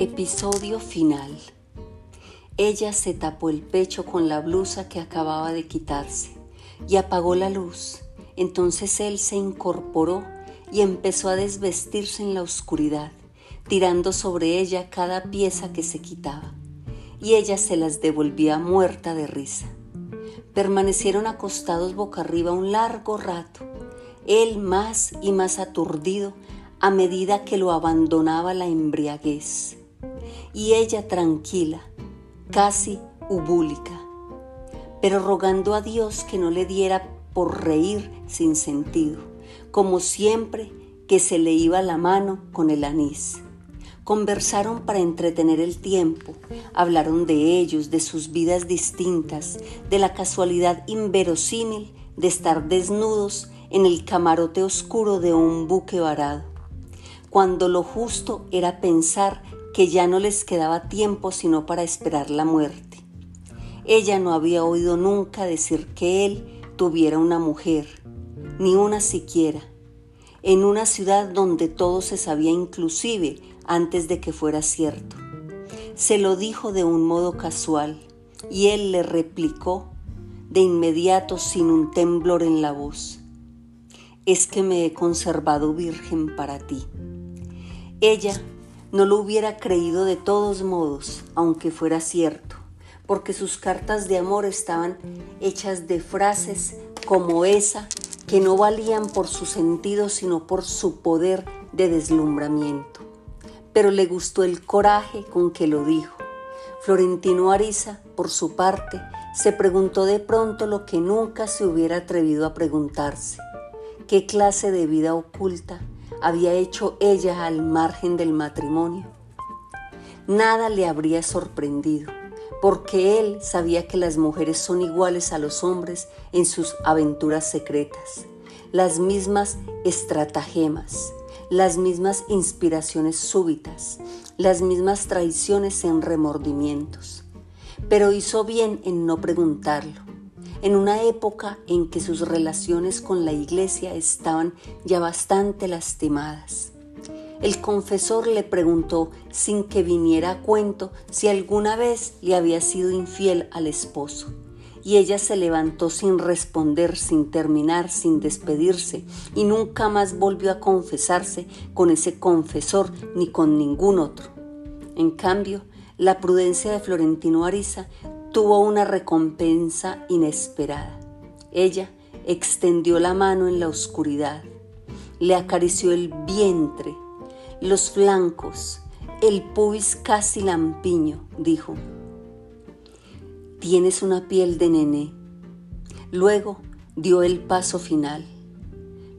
Episodio final. Ella se tapó el pecho con la blusa que acababa de quitarse y apagó la luz. Entonces él se incorporó y empezó a desvestirse en la oscuridad, tirando sobre ella cada pieza que se quitaba. Y ella se las devolvía muerta de risa. Permanecieron acostados boca arriba un largo rato, él más y más aturdido a medida que lo abandonaba la embriaguez y ella tranquila, casi ubúlica, pero rogando a Dios que no le diera por reír sin sentido, como siempre que se le iba la mano con el anís. Conversaron para entretener el tiempo, hablaron de ellos, de sus vidas distintas, de la casualidad inverosímil de estar desnudos en el camarote oscuro de un buque varado, cuando lo justo era pensar que ya no les quedaba tiempo sino para esperar la muerte. Ella no había oído nunca decir que él tuviera una mujer, ni una siquiera, en una ciudad donde todo se sabía inclusive antes de que fuera cierto. Se lo dijo de un modo casual y él le replicó de inmediato sin un temblor en la voz. Es que me he conservado virgen para ti. Ella no lo hubiera creído de todos modos, aunque fuera cierto, porque sus cartas de amor estaban hechas de frases como esa que no valían por su sentido sino por su poder de deslumbramiento. Pero le gustó el coraje con que lo dijo. Florentino Ariza, por su parte, se preguntó de pronto lo que nunca se hubiera atrevido a preguntarse. ¿Qué clase de vida oculta había hecho ella al margen del matrimonio. Nada le habría sorprendido, porque él sabía que las mujeres son iguales a los hombres en sus aventuras secretas, las mismas estratagemas, las mismas inspiraciones súbitas, las mismas traiciones en remordimientos. Pero hizo bien en no preguntarlo en una época en que sus relaciones con la iglesia estaban ya bastante lastimadas. El confesor le preguntó sin que viniera a cuento si alguna vez le había sido infiel al esposo. Y ella se levantó sin responder, sin terminar, sin despedirse, y nunca más volvió a confesarse con ese confesor ni con ningún otro. En cambio, la prudencia de Florentino Ariza tuvo una recompensa inesperada. Ella extendió la mano en la oscuridad, le acarició el vientre, los flancos, el pubis casi lampiño, dijo. Tienes una piel de nené. Luego dio el paso final.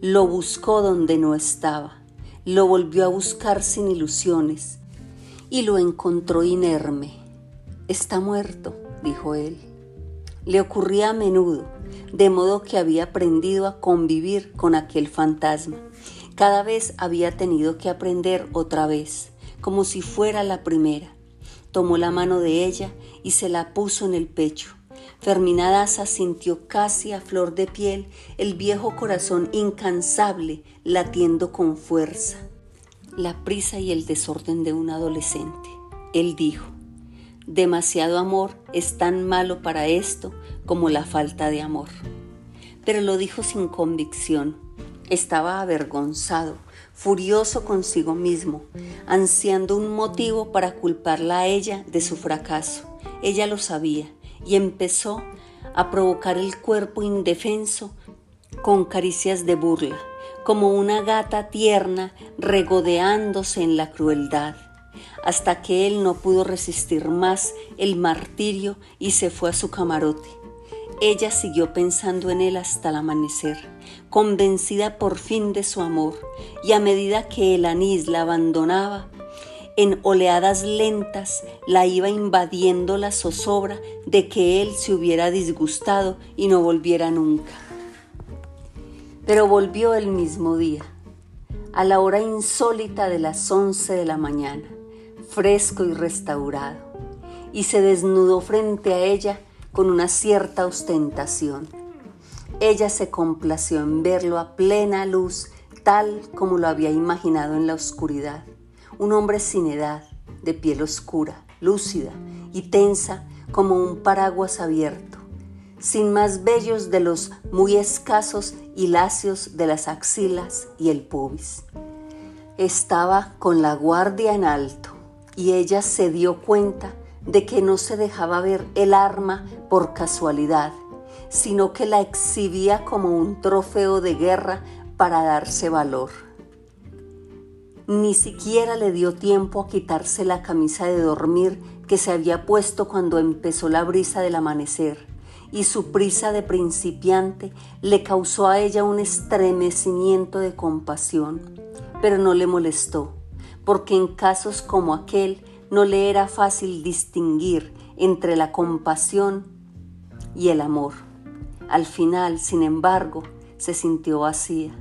Lo buscó donde no estaba, lo volvió a buscar sin ilusiones y lo encontró inerme. Está muerto dijo él. Le ocurría a menudo, de modo que había aprendido a convivir con aquel fantasma. Cada vez había tenido que aprender otra vez, como si fuera la primera. Tomó la mano de ella y se la puso en el pecho. Fermina Daza sintió casi a flor de piel el viejo corazón incansable latiendo con fuerza. La prisa y el desorden de un adolescente. Él dijo, Demasiado amor es tan malo para esto como la falta de amor. Pero lo dijo sin convicción. Estaba avergonzado, furioso consigo mismo, ansiando un motivo para culparla a ella de su fracaso. Ella lo sabía y empezó a provocar el cuerpo indefenso con caricias de burla, como una gata tierna regodeándose en la crueldad hasta que él no pudo resistir más el martirio y se fue a su camarote. Ella siguió pensando en él hasta el amanecer, convencida por fin de su amor, y a medida que el anís la abandonaba, en oleadas lentas la iba invadiendo la zozobra de que él se hubiera disgustado y no volviera nunca. Pero volvió el mismo día, a la hora insólita de las once de la mañana fresco y restaurado, y se desnudó frente a ella con una cierta ostentación. Ella se complació en verlo a plena luz, tal como lo había imaginado en la oscuridad, un hombre sin edad, de piel oscura, lúcida y tensa como un paraguas abierto, sin más bellos de los muy escasos y lacios de las axilas y el pubis. Estaba con la guardia en alto y ella se dio cuenta de que no se dejaba ver el arma por casualidad, sino que la exhibía como un trofeo de guerra para darse valor. Ni siquiera le dio tiempo a quitarse la camisa de dormir que se había puesto cuando empezó la brisa del amanecer, y su prisa de principiante le causó a ella un estremecimiento de compasión, pero no le molestó, porque en casos como aquel no le era fácil distinguir entre la compasión y el amor. Al final, sin embargo, se sintió vacía.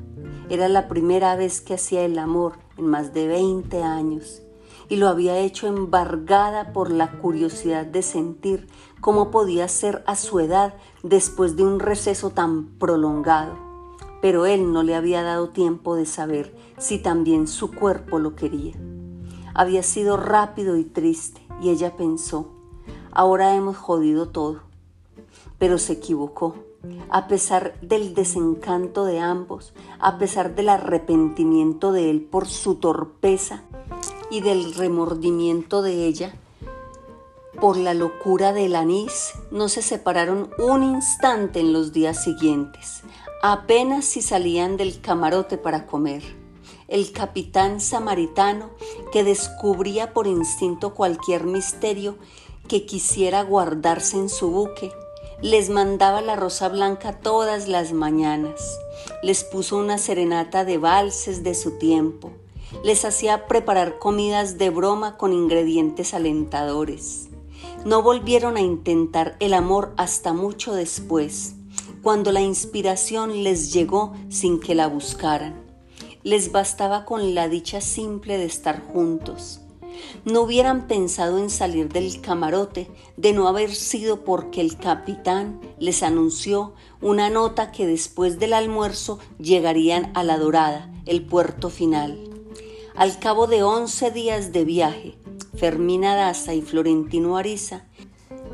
Era la primera vez que hacía el amor en más de 20 años y lo había hecho embargada por la curiosidad de sentir cómo podía ser a su edad después de un receso tan prolongado. Pero él no le había dado tiempo de saber si también su cuerpo lo quería. Había sido rápido y triste y ella pensó, ahora hemos jodido todo. Pero se equivocó a pesar del desencanto de ambos, a pesar del arrepentimiento de él por su torpeza y del remordimiento de ella por la locura del anís, no se separaron un instante en los días siguientes, apenas si salían del camarote para comer. El capitán samaritano, que descubría por instinto cualquier misterio que quisiera guardarse en su buque, les mandaba la rosa blanca todas las mañanas, les puso una serenata de valses de su tiempo, les hacía preparar comidas de broma con ingredientes alentadores. No volvieron a intentar el amor hasta mucho después, cuando la inspiración les llegó sin que la buscaran. Les bastaba con la dicha simple de estar juntos no hubieran pensado en salir del camarote de no haber sido porque el capitán les anunció una nota que después del almuerzo llegarían a La Dorada, el puerto final. Al cabo de once días de viaje, Fermina Daza y Florentino Ariza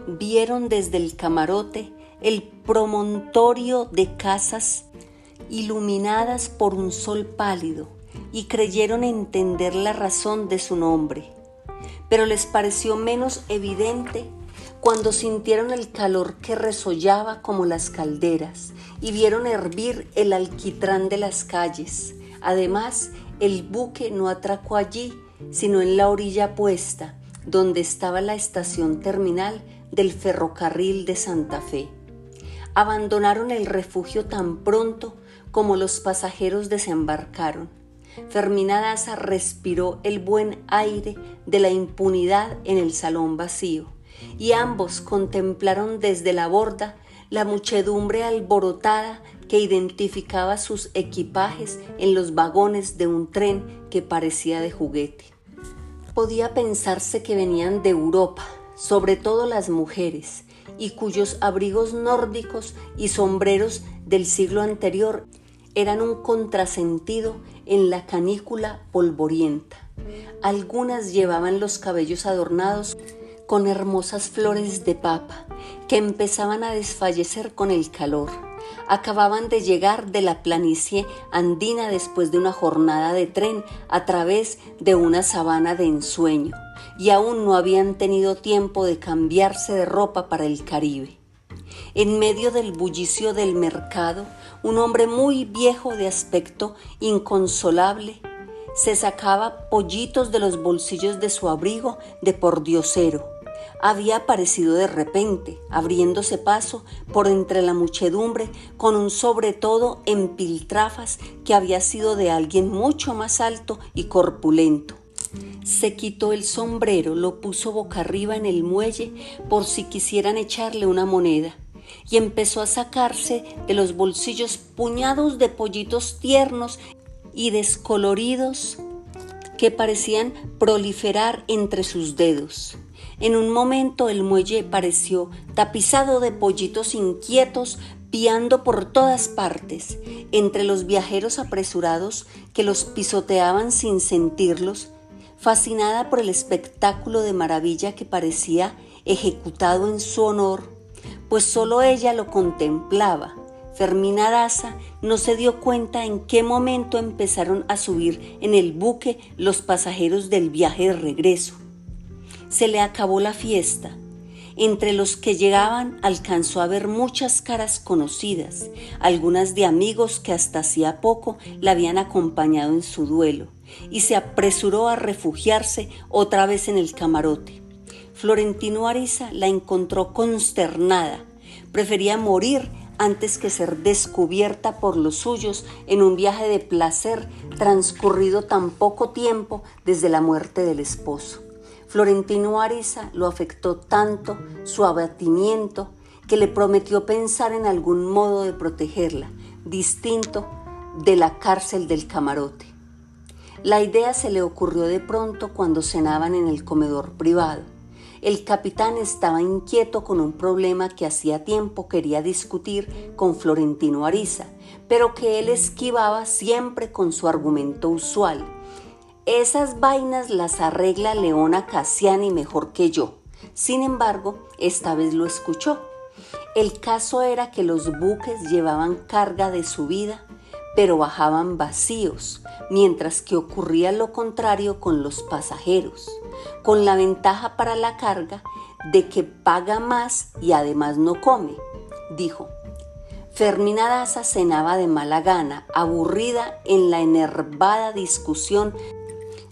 vieron desde el camarote el promontorio de casas iluminadas por un sol pálido y creyeron entender la razón de su nombre pero les pareció menos evidente cuando sintieron el calor que resollaba como las calderas y vieron hervir el alquitrán de las calles. Además, el buque no atracó allí, sino en la orilla puesta, donde estaba la estación terminal del ferrocarril de Santa Fe. Abandonaron el refugio tan pronto como los pasajeros desembarcaron Fermina Daza respiró el buen aire de la impunidad en el salón vacío, y ambos contemplaron desde la borda la muchedumbre alborotada que identificaba sus equipajes en los vagones de un tren que parecía de juguete. Podía pensarse que venían de Europa, sobre todo las mujeres, y cuyos abrigos nórdicos y sombreros del siglo anterior eran un contrasentido en la canícula polvorienta. Algunas llevaban los cabellos adornados con hermosas flores de papa que empezaban a desfallecer con el calor. Acababan de llegar de la planicie andina después de una jornada de tren a través de una sabana de ensueño y aún no habían tenido tiempo de cambiarse de ropa para el Caribe. En medio del bullicio del mercado, un hombre muy viejo de aspecto inconsolable se sacaba pollitos de los bolsillos de su abrigo de pordiosero. Había aparecido de repente, abriéndose paso por entre la muchedumbre con un sobre todo en piltrafas que había sido de alguien mucho más alto y corpulento. Se quitó el sombrero, lo puso boca arriba en el muelle por si quisieran echarle una moneda y empezó a sacarse de los bolsillos puñados de pollitos tiernos y descoloridos que parecían proliferar entre sus dedos. En un momento el muelle pareció tapizado de pollitos inquietos piando por todas partes, entre los viajeros apresurados que los pisoteaban sin sentirlos. fascinada por el espectáculo de maravilla que parecía ejecutado en su honor, pues solo ella lo contemplaba. Fermina Daza no se dio cuenta en qué momento empezaron a subir en el buque los pasajeros del viaje de regreso. Se le acabó la fiesta. Entre los que llegaban alcanzó a ver muchas caras conocidas, algunas de amigos que hasta hacía poco la habían acompañado en su duelo, y se apresuró a refugiarse otra vez en el camarote. Florentino Ariza la encontró consternada. Prefería morir antes que ser descubierta por los suyos en un viaje de placer transcurrido tan poco tiempo desde la muerte del esposo. Florentino Ariza lo afectó tanto su abatimiento que le prometió pensar en algún modo de protegerla, distinto de la cárcel del camarote. La idea se le ocurrió de pronto cuando cenaban en el comedor privado. El capitán estaba inquieto con un problema que hacía tiempo quería discutir con Florentino Ariza, pero que él esquivaba siempre con su argumento usual esas vainas las arregla Leona Cassiani mejor que yo. Sin embargo, esta vez lo escuchó. El caso era que los buques llevaban carga de su vida, pero bajaban vacíos, mientras que ocurría lo contrario con los pasajeros, con la ventaja para la carga de que paga más y además no come, dijo. Fermina Daza cenaba de mala gana, aburrida en la enervada discusión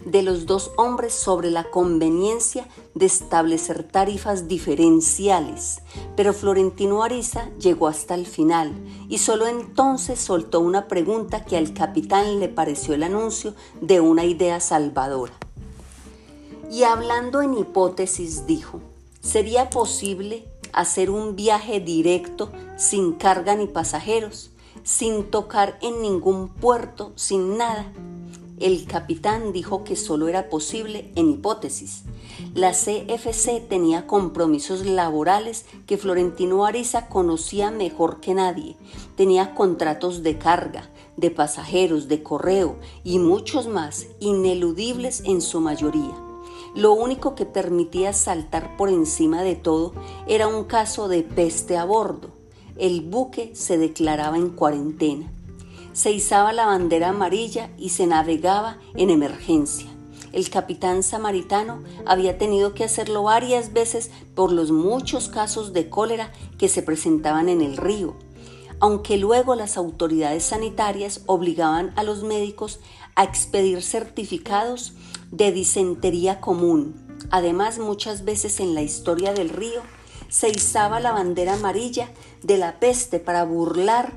de los dos hombres sobre la conveniencia de establecer tarifas diferenciales, pero Florentino Ariza llegó hasta el final y solo entonces soltó una pregunta que al capitán le pareció el anuncio de una idea salvadora. Y hablando en hipótesis dijo, ¿sería posible hacer un viaje directo sin carga ni pasajeros, sin tocar en ningún puerto, sin nada? El capitán dijo que solo era posible en hipótesis. La CFC tenía compromisos laborales que Florentino Ariza conocía mejor que nadie. Tenía contratos de carga, de pasajeros, de correo y muchos más, ineludibles en su mayoría. Lo único que permitía saltar por encima de todo era un caso de peste a bordo. El buque se declaraba en cuarentena se izaba la bandera amarilla y se navegaba en emergencia. El capitán samaritano había tenido que hacerlo varias veces por los muchos casos de cólera que se presentaban en el río, aunque luego las autoridades sanitarias obligaban a los médicos a expedir certificados de disentería común. Además, muchas veces en la historia del río se izaba la bandera amarilla de la peste para burlar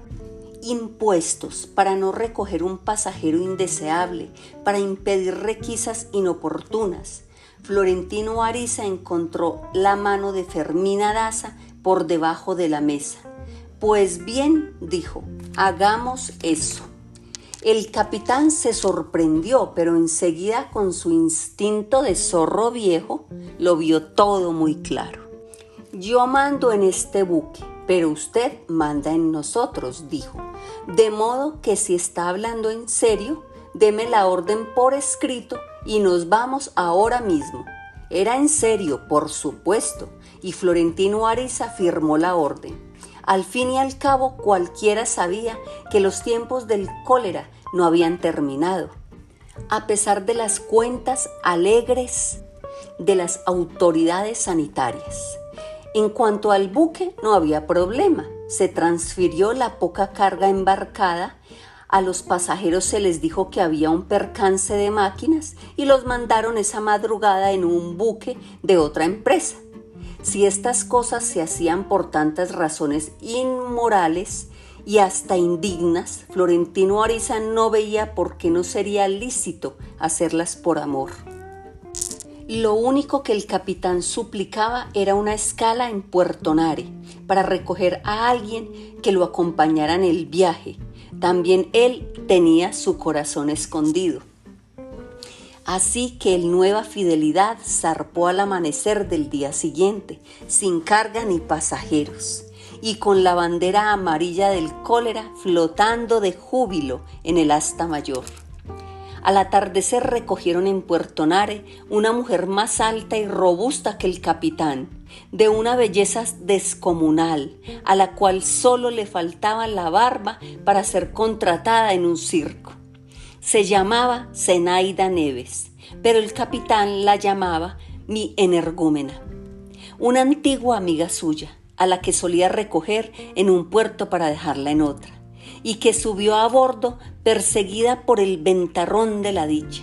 impuestos para no recoger un pasajero indeseable, para impedir requisas inoportunas. Florentino Ariza encontró la mano de Fermina Daza por debajo de la mesa. Pues bien, dijo, hagamos eso. El capitán se sorprendió, pero enseguida con su instinto de zorro viejo lo vio todo muy claro. Yo mando en este buque, pero usted manda en nosotros, dijo. De modo que si está hablando en serio, deme la orden por escrito y nos vamos ahora mismo. Era en serio, por supuesto, y Florentino Ariza firmó la orden. Al fin y al cabo, cualquiera sabía que los tiempos del cólera no habían terminado. A pesar de las cuentas alegres de las autoridades sanitarias. En cuanto al buque, no había problema. Se transfirió la poca carga embarcada. A los pasajeros se les dijo que había un percance de máquinas y los mandaron esa madrugada en un buque de otra empresa. Si estas cosas se hacían por tantas razones inmorales y hasta indignas, Florentino Ariza no veía por qué no sería lícito hacerlas por amor. Lo único que el capitán suplicaba era una escala en Puerto Nare para recoger a alguien que lo acompañara en el viaje. También él tenía su corazón escondido. Así que el Nueva Fidelidad zarpó al amanecer del día siguiente, sin carga ni pasajeros, y con la bandera amarilla del cólera flotando de júbilo en el asta mayor. Al atardecer recogieron en Puerto Nare una mujer más alta y robusta que el capitán, de una belleza descomunal, a la cual solo le faltaba la barba para ser contratada en un circo. Se llamaba Zenaida Neves, pero el capitán la llamaba mi energúmena, una antigua amiga suya, a la que solía recoger en un puerto para dejarla en otra, y que subió a bordo perseguida por el ventarrón de la dicha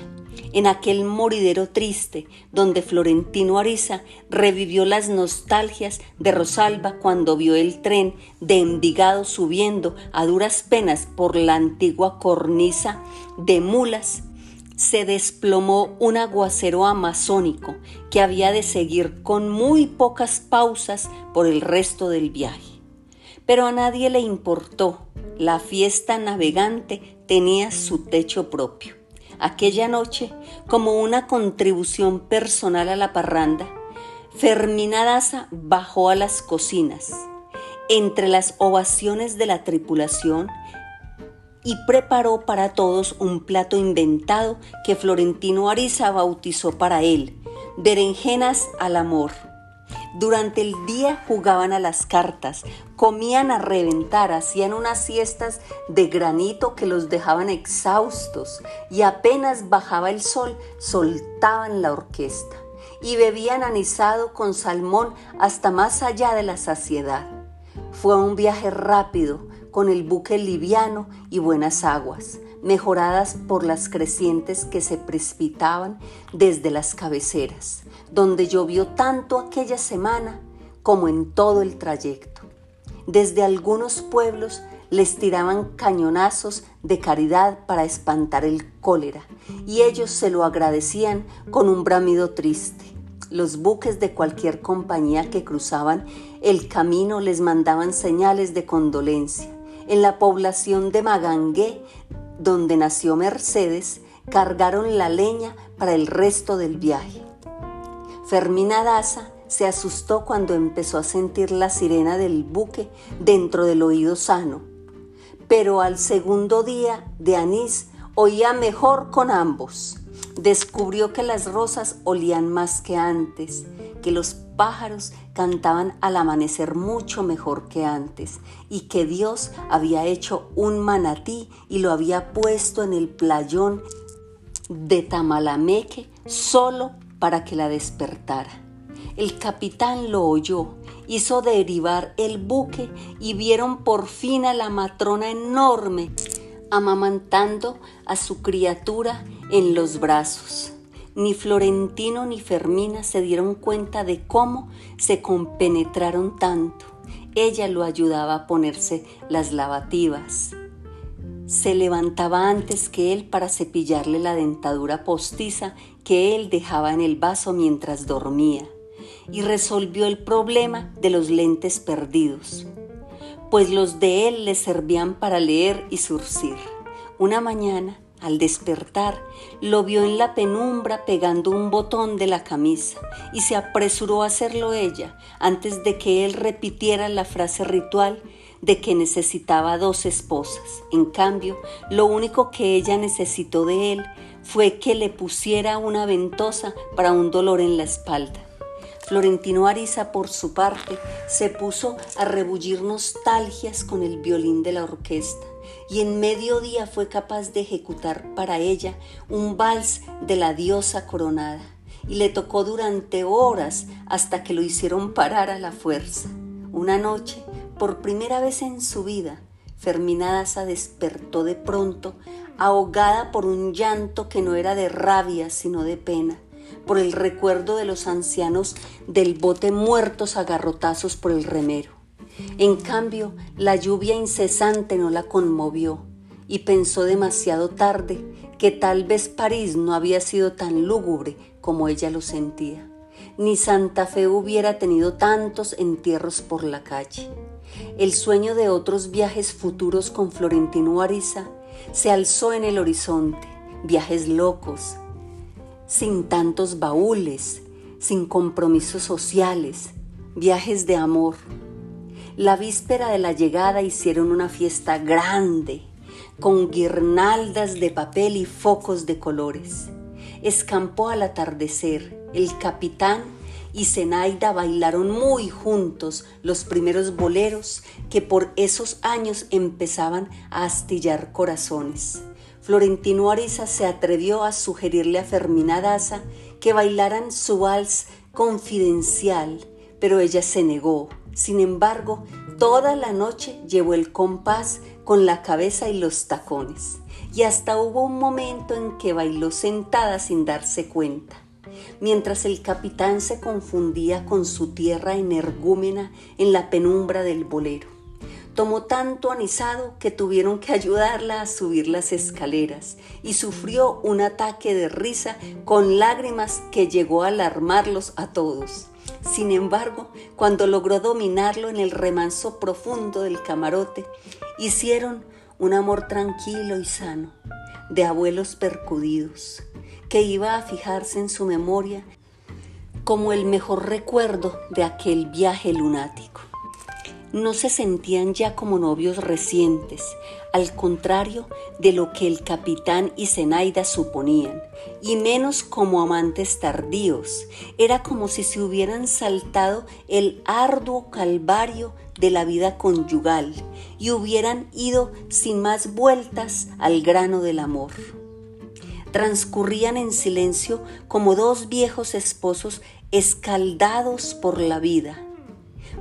en aquel moridero triste donde Florentino Ariza revivió las nostalgias de Rosalba cuando vio el tren de Envigado subiendo a duras penas por la antigua cornisa de mulas, se desplomó un aguacero amazónico que había de seguir con muy pocas pausas por el resto del viaje. Pero a nadie le importó, la fiesta navegante tenía su techo propio. Aquella noche, como una contribución personal a la parranda, Fermina Daza bajó a las cocinas, entre las ovaciones de la tripulación, y preparó para todos un plato inventado que Florentino Ariza bautizó para él, berenjenas al amor. Durante el día jugaban a las cartas, comían a reventar, hacían unas siestas de granito que los dejaban exhaustos y apenas bajaba el sol soltaban la orquesta y bebían anisado con salmón hasta más allá de la saciedad. Fue un viaje rápido, con el buque liviano y buenas aguas, mejoradas por las crecientes que se precipitaban desde las cabeceras, donde llovió tanto aquella semana como en todo el trayecto. Desde algunos pueblos les tiraban cañonazos de caridad para espantar el cólera, y ellos se lo agradecían con un bramido triste. Los buques de cualquier compañía que cruzaban el camino les mandaban señales de condolencia. En la población de Magangué, donde nació Mercedes, cargaron la leña para el resto del viaje. Fermina Daza se asustó cuando empezó a sentir la sirena del buque dentro del oído sano. Pero al segundo día de anís oía mejor con ambos. Descubrió que las rosas olían más que antes, que los pájaros cantaban al amanecer mucho mejor que antes y que Dios había hecho un manatí y lo había puesto en el playón de Tamalameque solo para que la despertara. El capitán lo oyó, hizo derivar el buque y vieron por fin a la matrona enorme amamantando a su criatura en los brazos. Ni Florentino ni Fermina se dieron cuenta de cómo se compenetraron tanto. Ella lo ayudaba a ponerse las lavativas, se levantaba antes que él para cepillarle la dentadura postiza que él dejaba en el vaso mientras dormía y resolvió el problema de los lentes perdidos, pues los de él le servían para leer y surcir. Una mañana, al despertar, lo vio en la penumbra pegando un botón de la camisa y se apresuró a hacerlo ella antes de que él repitiera la frase ritual de que necesitaba dos esposas. En cambio, lo único que ella necesitó de él fue que le pusiera una ventosa para un dolor en la espalda. Florentino Ariza, por su parte, se puso a rebullir nostalgias con el violín de la orquesta y en mediodía fue capaz de ejecutar para ella un vals de la diosa coronada y le tocó durante horas hasta que lo hicieron parar a la fuerza. Una noche por primera vez en su vida, Fermina Daza despertó de pronto, ahogada por un llanto que no era de rabia, sino de pena, por el recuerdo de los ancianos del bote muertos a garrotazos por el remero. En cambio, la lluvia incesante no la conmovió y pensó demasiado tarde que tal vez París no había sido tan lúgubre como ella lo sentía, ni Santa Fe hubiera tenido tantos entierros por la calle. El sueño de otros viajes futuros con Florentino Ariza se alzó en el horizonte, viajes locos, sin tantos baúles, sin compromisos sociales, viajes de amor. La víspera de la llegada hicieron una fiesta grande. con guirnaldas de papel y focos de colores. Escampó al atardecer. El capitán y Zenaida bailaron muy juntos los primeros boleros que por esos años empezaban a astillar corazones. Florentino Ariza se atrevió a sugerirle a Fermina Daza que bailaran su vals confidencial, pero ella se negó. Sin embargo, toda la noche llevó el compás con la cabeza y los tacones, y hasta hubo un momento en que bailó sentada sin darse cuenta mientras el capitán se confundía con su tierra energúmena en la penumbra del bolero. Tomó tanto anisado que tuvieron que ayudarla a subir las escaleras y sufrió un ataque de risa con lágrimas que llegó a alarmarlos a todos. Sin embargo, cuando logró dominarlo en el remanso profundo del camarote, hicieron un amor tranquilo y sano, de abuelos percudidos, que iba a fijarse en su memoria como el mejor recuerdo de aquel viaje lunático. No se sentían ya como novios recientes, al contrario de lo que el capitán y Zenaida suponían, y menos como amantes tardíos. Era como si se hubieran saltado el arduo calvario de la vida conyugal y hubieran ido sin más vueltas al grano del amor transcurrían en silencio como dos viejos esposos escaldados por la vida.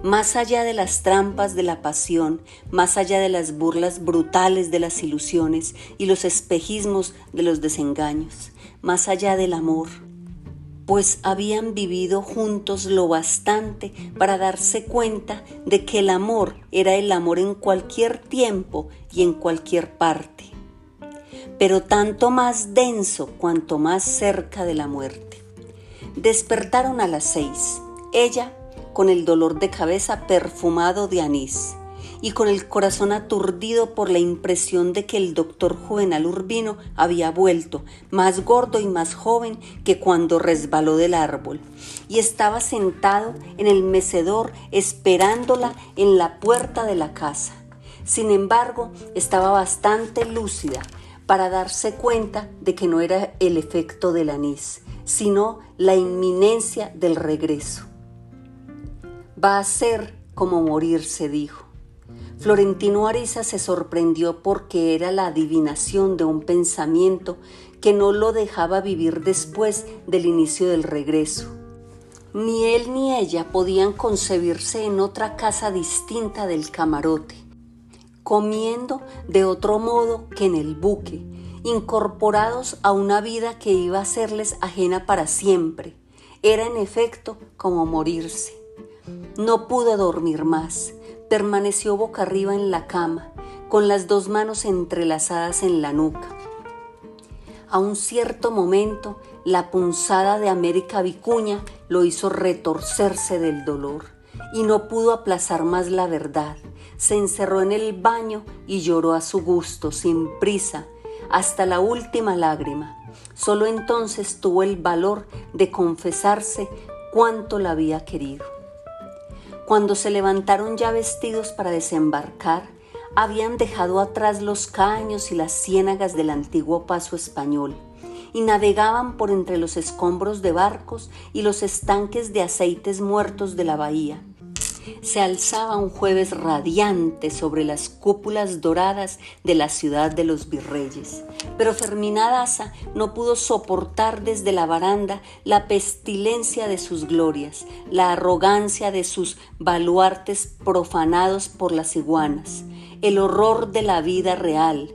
Más allá de las trampas de la pasión, más allá de las burlas brutales de las ilusiones y los espejismos de los desengaños, más allá del amor, pues habían vivido juntos lo bastante para darse cuenta de que el amor era el amor en cualquier tiempo y en cualquier parte pero tanto más denso cuanto más cerca de la muerte. Despertaron a las seis, ella con el dolor de cabeza perfumado de anís y con el corazón aturdido por la impresión de que el doctor Juvenal Urbino había vuelto, más gordo y más joven que cuando resbaló del árbol, y estaba sentado en el mecedor esperándola en la puerta de la casa. Sin embargo, estaba bastante lúcida, para darse cuenta de que no era el efecto del anís, sino la inminencia del regreso. Va a ser como morir, se dijo. Florentino Ariza se sorprendió porque era la adivinación de un pensamiento que no lo dejaba vivir después del inicio del regreso. Ni él ni ella podían concebirse en otra casa distinta del camarote comiendo de otro modo que en el buque, incorporados a una vida que iba a serles ajena para siempre. Era en efecto como morirse. No pudo dormir más. Permaneció boca arriba en la cama, con las dos manos entrelazadas en la nuca. A un cierto momento, la punzada de América Vicuña lo hizo retorcerse del dolor y no pudo aplazar más la verdad se encerró en el baño y lloró a su gusto, sin prisa, hasta la última lágrima. Solo entonces tuvo el valor de confesarse cuánto la había querido. Cuando se levantaron ya vestidos para desembarcar, habían dejado atrás los caños y las ciénagas del antiguo paso español y navegaban por entre los escombros de barcos y los estanques de aceites muertos de la bahía se alzaba un jueves radiante sobre las cúpulas doradas de la ciudad de los virreyes. Pero Fermina Daza no pudo soportar desde la baranda la pestilencia de sus glorias, la arrogancia de sus baluartes profanados por las iguanas, el horror de la vida real.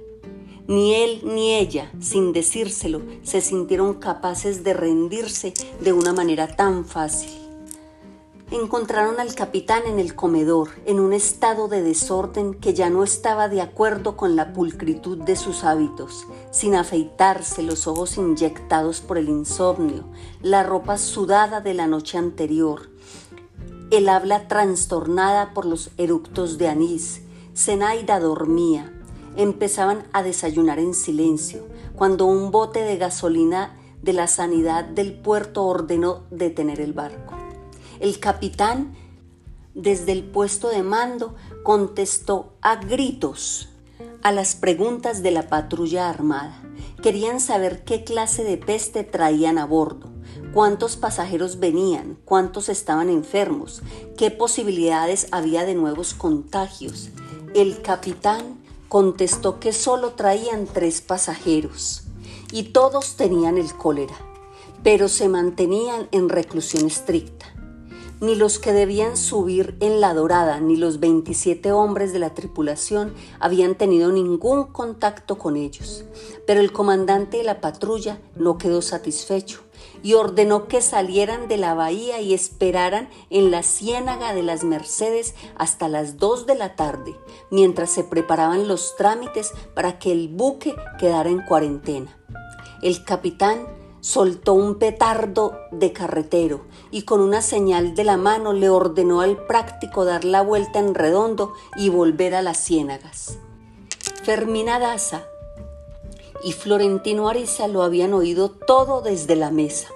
Ni él ni ella, sin decírselo, se sintieron capaces de rendirse de una manera tan fácil encontraron al capitán en el comedor, en un estado de desorden que ya no estaba de acuerdo con la pulcritud de sus hábitos, sin afeitarse, los ojos inyectados por el insomnio, la ropa sudada de la noche anterior, el habla trastornada por los eructos de anís. Zenaida dormía. Empezaban a desayunar en silencio, cuando un bote de gasolina de la sanidad del puerto ordenó detener el barco. El capitán, desde el puesto de mando, contestó a gritos a las preguntas de la patrulla armada. Querían saber qué clase de peste traían a bordo, cuántos pasajeros venían, cuántos estaban enfermos, qué posibilidades había de nuevos contagios. El capitán contestó que solo traían tres pasajeros y todos tenían el cólera, pero se mantenían en reclusión estricta. Ni los que debían subir en la dorada, ni los 27 hombres de la tripulación habían tenido ningún contacto con ellos. Pero el comandante de la patrulla no quedó satisfecho y ordenó que salieran de la bahía y esperaran en la ciénaga de las Mercedes hasta las 2 de la tarde, mientras se preparaban los trámites para que el buque quedara en cuarentena. El capitán soltó un petardo de carretero y con una señal de la mano le ordenó al práctico dar la vuelta en redondo y volver a las ciénagas. Fermina Daza y Florentino Ariza lo habían oído todo desde la mesa,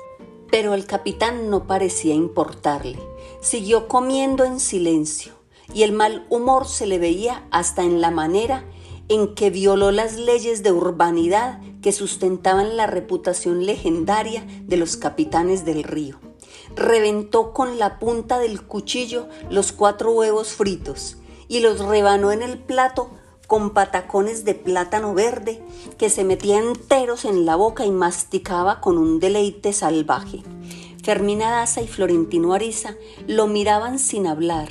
pero al capitán no parecía importarle. Siguió comiendo en silencio y el mal humor se le veía hasta en la manera en que violó las leyes de urbanidad que sustentaban la reputación legendaria de los capitanes del río. Reventó con la punta del cuchillo los cuatro huevos fritos y los rebanó en el plato con patacones de plátano verde que se metía enteros en la boca y masticaba con un deleite salvaje. Fermina Daza y Florentino Ariza lo miraban sin hablar,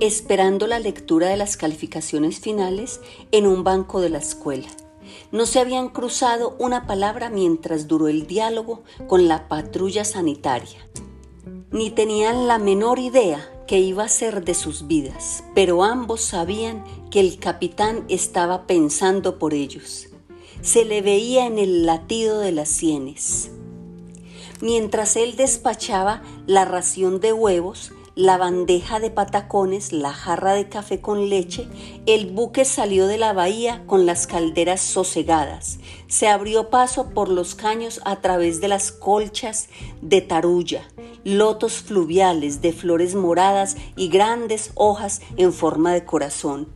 esperando la lectura de las calificaciones finales en un banco de la escuela. No se habían cruzado una palabra mientras duró el diálogo con la patrulla sanitaria, ni tenían la menor idea que iba a ser de sus vidas, pero ambos sabían que el capitán estaba pensando por ellos. Se le veía en el latido de las sienes. Mientras él despachaba la ración de huevos, la bandeja de patacones, la jarra de café con leche, el buque salió de la bahía con las calderas sosegadas. Se abrió paso por los caños a través de las colchas de tarulla, lotos fluviales de flores moradas y grandes hojas en forma de corazón,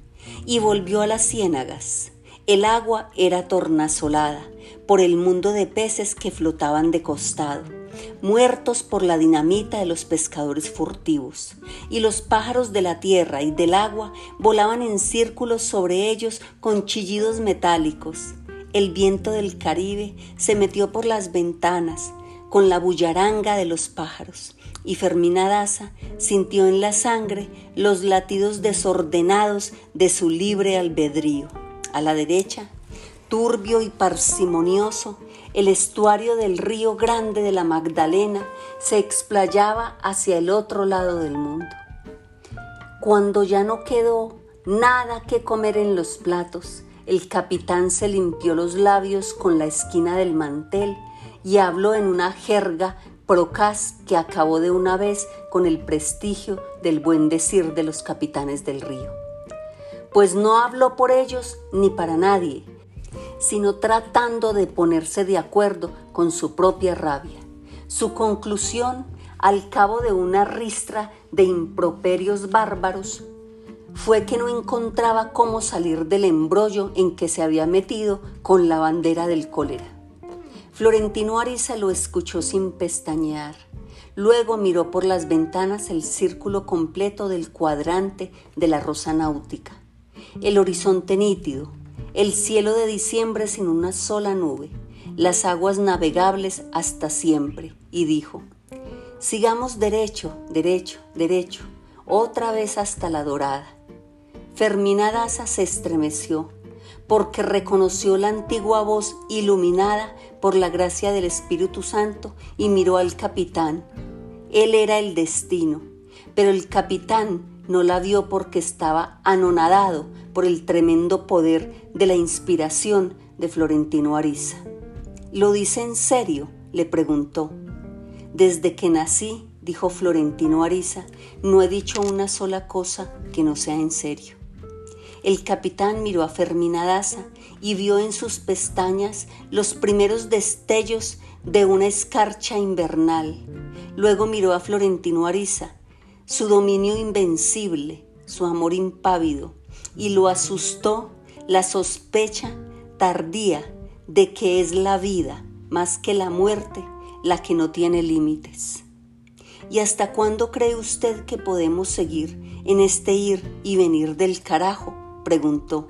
y volvió a las ciénagas. El agua era tornasolada por el mundo de peces que flotaban de costado muertos por la dinamita de los pescadores furtivos, y los pájaros de la tierra y del agua volaban en círculos sobre ellos con chillidos metálicos. El viento del Caribe se metió por las ventanas con la bullaranga de los pájaros, y Fermina Daza sintió en la sangre los latidos desordenados de su libre albedrío. A la derecha, turbio y parsimonioso, el estuario del río Grande de la Magdalena se explayaba hacia el otro lado del mundo. Cuando ya no quedó nada que comer en los platos, el capitán se limpió los labios con la esquina del mantel y habló en una jerga procaz que acabó de una vez con el prestigio del buen decir de los capitanes del río. Pues no habló por ellos ni para nadie, sino tratando de ponerse de acuerdo con su propia rabia. Su conclusión, al cabo de una ristra de improperios bárbaros, fue que no encontraba cómo salir del embrollo en que se había metido con la bandera del cólera. Florentino Ariza lo escuchó sin pestañear. Luego miró por las ventanas el círculo completo del cuadrante de la rosa náutica, el horizonte nítido, el cielo de diciembre sin una sola nube, las aguas navegables hasta siempre, y dijo, sigamos derecho, derecho, derecho, otra vez hasta la dorada. Fermina Daza se estremeció, porque reconoció la antigua voz iluminada por la gracia del Espíritu Santo y miró al capitán. Él era el destino, pero el capitán no la vio porque estaba anonadado por el tremendo poder de la inspiración de Florentino Ariza. ¿Lo dice en serio? le preguntó. Desde que nací, dijo Florentino Ariza, no he dicho una sola cosa que no sea en serio. El capitán miró a Fermina Daza y vio en sus pestañas los primeros destellos de una escarcha invernal. Luego miró a Florentino Ariza su dominio invencible, su amor impávido, y lo asustó la sospecha tardía de que es la vida más que la muerte la que no tiene límites. ¿Y hasta cuándo cree usted que podemos seguir en este ir y venir del carajo? preguntó.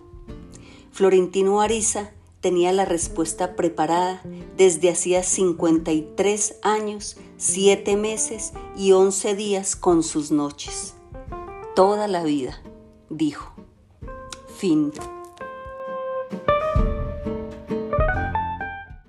Florentino Ariza tenía la respuesta preparada desde hacía 53 años, 7 meses y 11 días con sus noches. Toda la vida, dijo. Fin.